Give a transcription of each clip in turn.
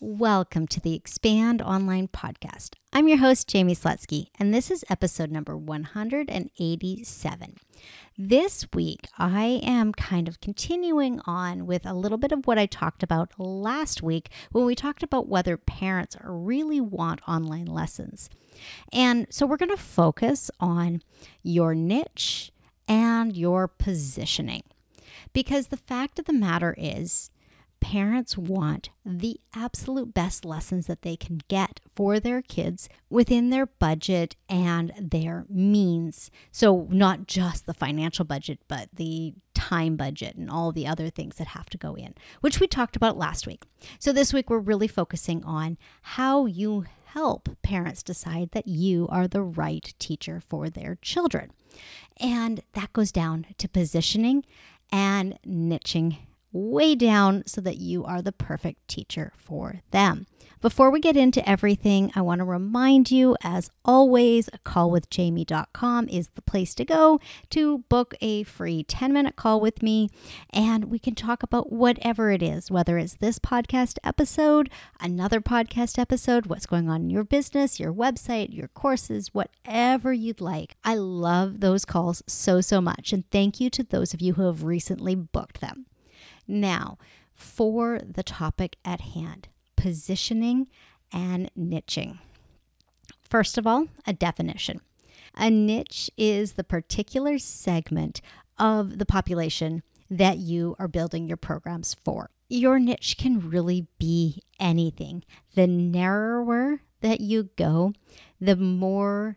Welcome to the Expand Online Podcast. I'm your host, Jaime Slutsky, and this is episode number 187. This week, I am kind of continuing on with a little bit of what I talked about last week when we talked about whether parents really want online lessons. And so we're going to focus on your niche and your positioning. Because the fact of the matter is, parents want the absolute best lessons that they can get for their kids within their budget and their means. So, not just the financial budget, but the time budget and all the other things that have to go in, which we talked about last week. So, this week we're really focusing on how you help parents decide that you are the right teacher for their children. And that goes down to positioning and niching way down so that you are the perfect teacher for them. Before we get into everything, I want to remind you, as always, callwithjaime.com is the place to go to book a free 10 minute call with me. And we can talk about whatever it is, whether it's this podcast episode, another podcast episode, what's going on in your business, your website, your courses, whatever you'd like. I love those calls so, so much. And thank you to those of you who have recently booked them. Now, for the topic at hand positioning and niching. First of all, a definition. A niche is the particular segment of the population that you are building your programs for. Your niche can really be anything. The narrower that you go, the more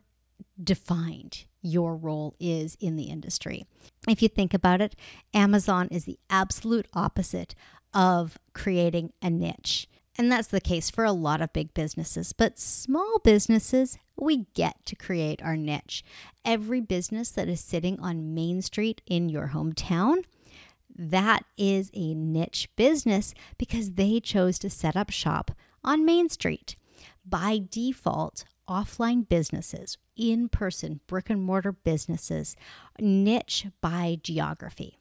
defined your role is in the industry. If you think about it, Amazon is the absolute opposite of creating a niche. And that's the case for a lot of big businesses. But small businesses, we get to create our niche. Every business that is sitting on Main Street in your hometown, that is a niche business because they chose to set up shop on Main Street. By default, offline businesses, in person brick and mortar businesses, niche by geography.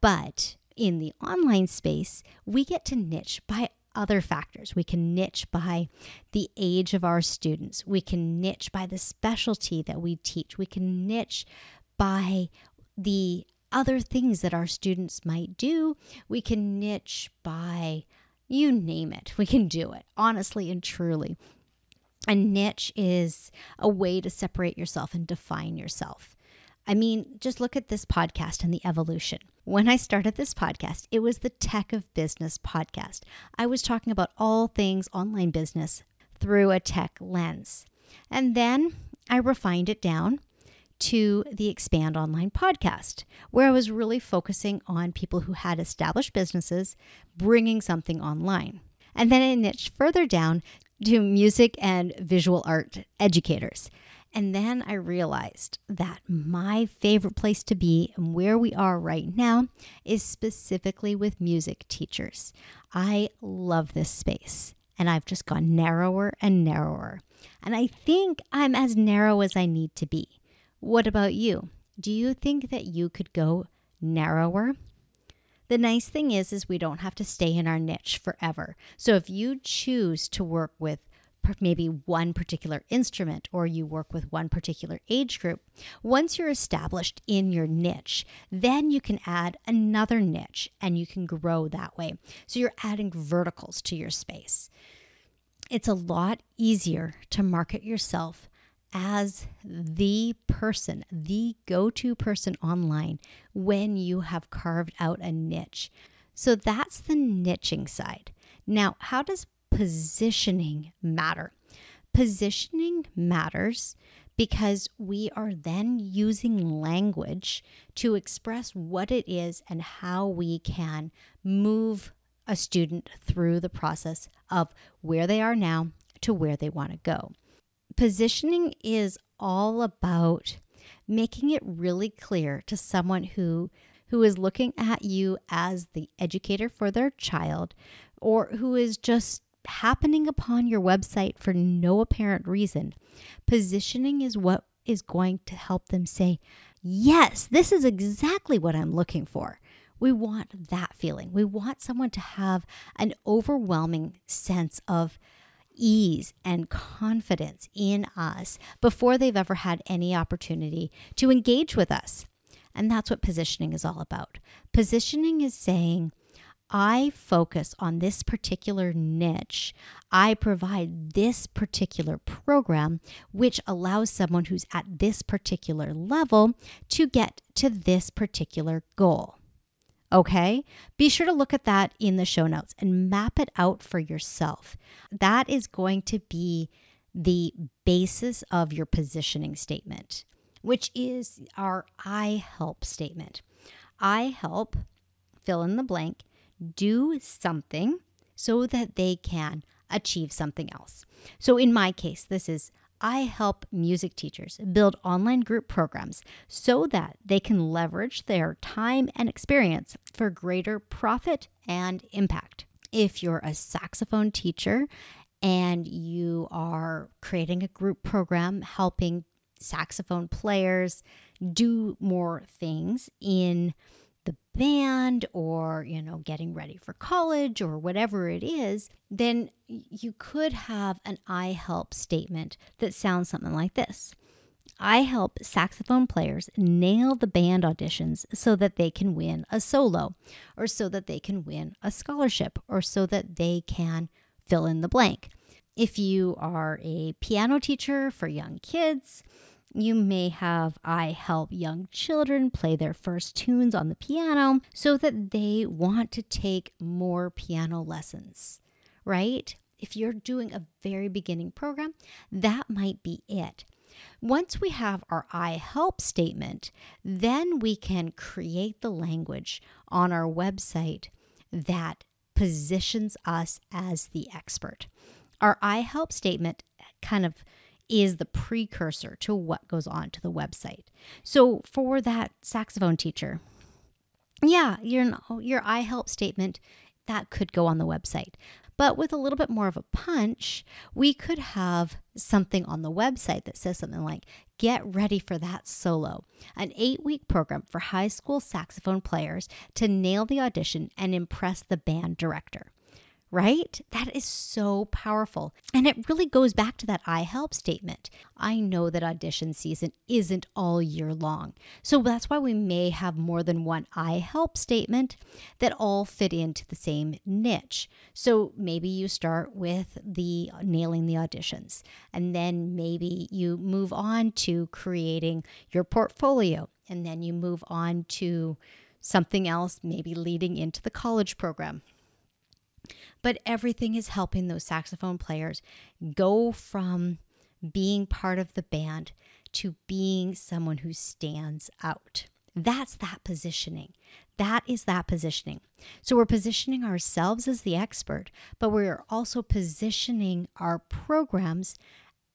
But in the online space, we get to niche by other factors. We can niche by the age of our students. We can niche by the specialty that we teach. We can niche by the other things that our students might do. We can niche by you name it. We can do it honestly and truly. A niche is a way to separate yourself and define yourself. I mean, just look at this podcast and the evolution. When I started this podcast, it was the Tech of Business podcast. I was talking about all things online business through a tech lens. And then I refined it down to the Expand Online podcast, where I was really focusing on people who had established businesses bringing something online. And then I niched further down to music and visual art educators. And then I realized that my favorite place to be and where we are right now is specifically with music teachers. I love this space and I've just gone narrower and narrower. And I think I'm as narrow as I need to be. What about you? Do you think that you could go narrower? The nice thing is is we don't have to stay in our niche forever. So if you choose to work with maybe one particular instrument or you work with one particular age group, once you're established in your niche, then you can add another niche and you can grow that way. So you're adding verticals to your space. It's a lot easier to market yourself as the person, the go to person online when you have carved out a niche. So that's the niching side. Now, how does positioning matter? Positioning matters because we are then using language to express what it is and how we can move a student through the process of where they are now to where they want to go. Positioning is all about making it really clear to someone who who is looking at you as the educator for their child or who is just happening upon your website for no apparent reason. Positioning is what is going to help them say, Yes, this is exactly what I'm looking for. We want that feeling. We want someone to have an overwhelming sense of ease and confidence in us before they've ever had any opportunity to engage with us. And that's what positioning is all about. Positioning is saying, I focus on this particular niche. I provide this particular program, which allows someone who's at this particular level to get to this particular goal. Okay, be sure to look at that in the show notes and map it out for yourself. That is going to be the basis of your positioning statement which is our I help statement. I help fill in the blank, do something so that they can achieve something else. So in my case, this is I help music teachers build online group programs so that they can leverage their time and experience for greater profit and impact. If you're a saxophone teacher and you are creating a group program helping saxophone players do more things in band or you know getting ready for college or whatever it is then you could have an i help statement that sounds something like this I help saxophone players nail the band auditions so that they can win a solo, or so that they can win a scholarship, or so that they can fill in the blank. If you are a piano teacher for young kids, you may have I help young children play their first tunes on the piano so that they want to take more piano lessons, right? If you're doing a very beginning program, that might be it. Once we have our I help statement, then we can create the language on our website that positions us as the expert. Our I help statement kind of is the precursor to what goes on to the website. So for that saxophone teacher, yeah, your your I help statement that could go on the website. But with a little bit more of a punch, we could have something on the website that says something like, Get ready for that solo, an eight week program for high school saxophone players to nail the audition and impress the band director right? That is so powerful. And it really goes back to that I help statement. I know that audition season isn't all year long. So that's why we may have more than one I help statement that all fit into the same niche. So maybe you start with the nailing the auditions, and then maybe you move on to creating your portfolio, and then you move on to something else, maybe leading into the college program but everything is helping those saxophone players go from being part of the band to being someone who stands out. That's that positioning. That is that positioning. So we're positioning ourselves as the expert, but we're also positioning our programs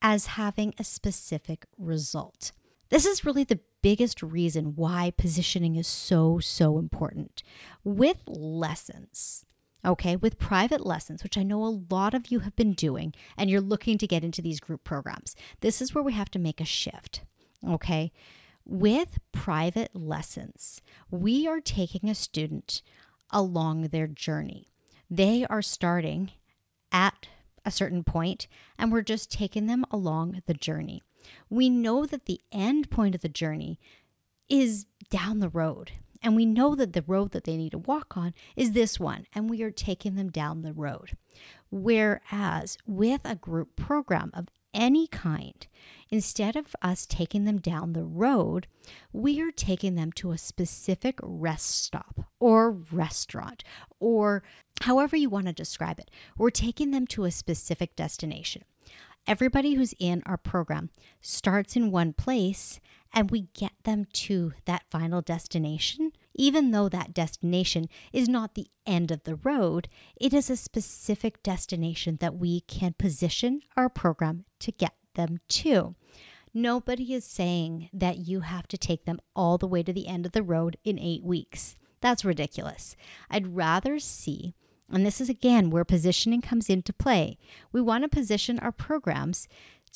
as having a specific result. This is really the biggest reason why positioning is so, so important. With lessons, okay, with private lessons, which I know a lot of you have been doing, and you're looking to get into these group programs. This is where we have to make a shift, okay? With private lessons, we are taking a student along their journey. They are starting at a certain point, and we're just taking them along the journey. We know that the end point of the journey is down the road. And we know that the road that they need to walk on is this one, and we are taking them down the road. Whereas with a group program of any kind, instead of us taking them down the road, we are taking them to a specific rest stop or restaurant or however you want to describe it. We're taking them to a specific destination. Everybody who's in our program starts in one place and we get them to that final destination even though that destination is not the end of the road, it is a specific destination that we can position our program to get them to. Nobody is saying that you have to take them all the way to the end of the road in eight weeks. That's ridiculous. I'd rather see, and this is again where positioning comes into play. We want to position our programs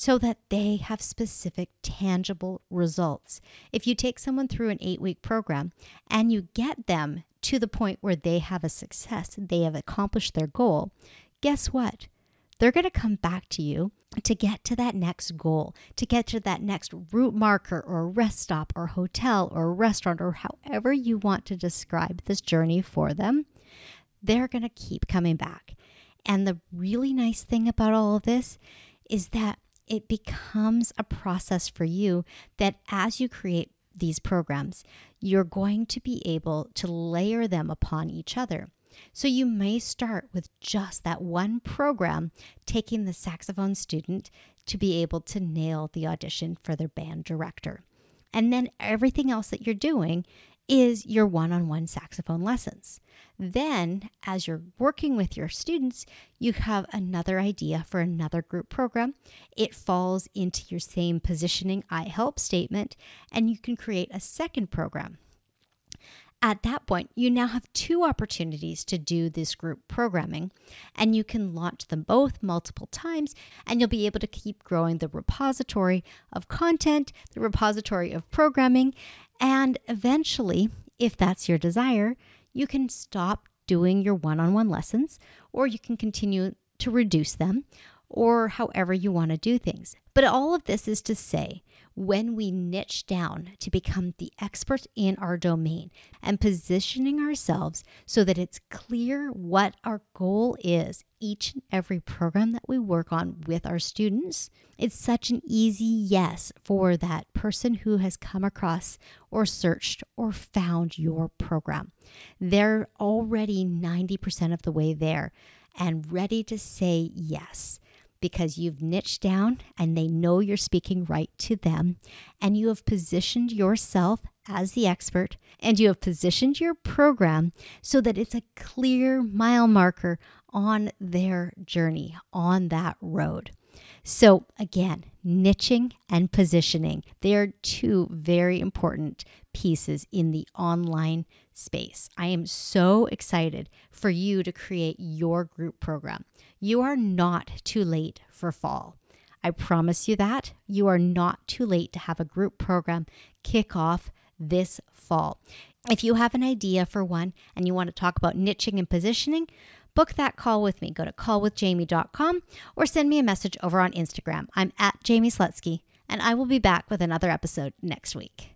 so that they have specific, tangible results. If you take someone through an eight week program and you get them to the point where they have a success, they have accomplished their goal, guess what? They're going to come back to you to get to that next goal, to get to that next route marker or rest stop or hotel or restaurant or however you want to describe this journey for them. They're going to keep coming back. And the really nice thing about all of this is that it becomes a process for you that as you create these programs, you're going to be able to layer them upon each other. So you may start with just that one program, taking the saxophone student to be able to nail the audition for their band director. And then everything else that you're doing is your one on one saxophone lessons. Then, as you're working with your students, you have another idea for another group program. It falls into your same positioning I help statement, and you can create a second program. At that point, you now have two opportunities to do this group programming, and you can launch them both multiple times, and you'll be able to keep growing the repository of content, the repository of programming, and eventually, if that's your desire, you can stop doing your one on one lessons, or you can continue to reduce them, or however you want to do things. But all of this is to say, when we niche down to become the expert in our domain and positioning ourselves so that it's clear what our goal is each and every program that we work on with our students, it's such an easy yes for that person who has come across or searched or found your program. They're already 90% of the way there and ready to say yes because you've niched down and they know you're speaking right to them, and you have positioned yourself as the expert, and you have positioned your program so that it's a clear mile marker on their journey on that road. So, again, niching and positioning, they are two very important pieces in the online space. I am so excited for you to create your group program. You are not too late for fall. I promise you that. You are not too late to have a group program kick off this fall. If you have an idea for one and you want to talk about niching and positioning, book that call with me. Go to callwithjaime.com or send me a message over on Instagram. I'm at Jaime Slutsky, and I will be back with another episode next week.